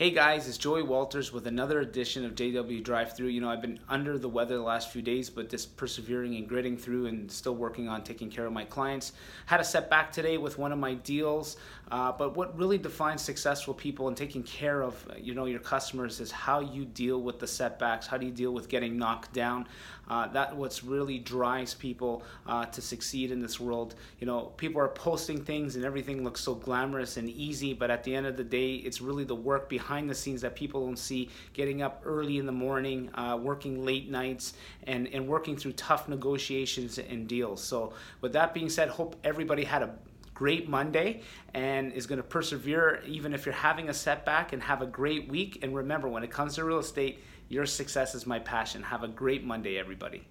Hey guys, it's Joey Walters with another edition of JW Drive Through. You know, I've been under the weather the last few days, but just persevering and gritting through and still working on taking care of my clients. Had a setback today with one of my deals, uh, but what really defines successful people and taking care of you know your customers is how you deal with the setbacks. How do you deal with getting knocked down? Uh, that what's really drives people uh, to succeed in this world. You know, people are posting things and everything looks so glamorous and easy, but at the end of the day, it's really the work behind behind the scenes that people don't see, getting up early in the morning, uh, working late nights, and, and working through tough negotiations and deals. So, with that being said, hope everybody had a great Monday and is going to persevere even if you're having a setback and have a great week. And remember, when it comes to real estate, your success is my passion. Have a great Monday, everybody.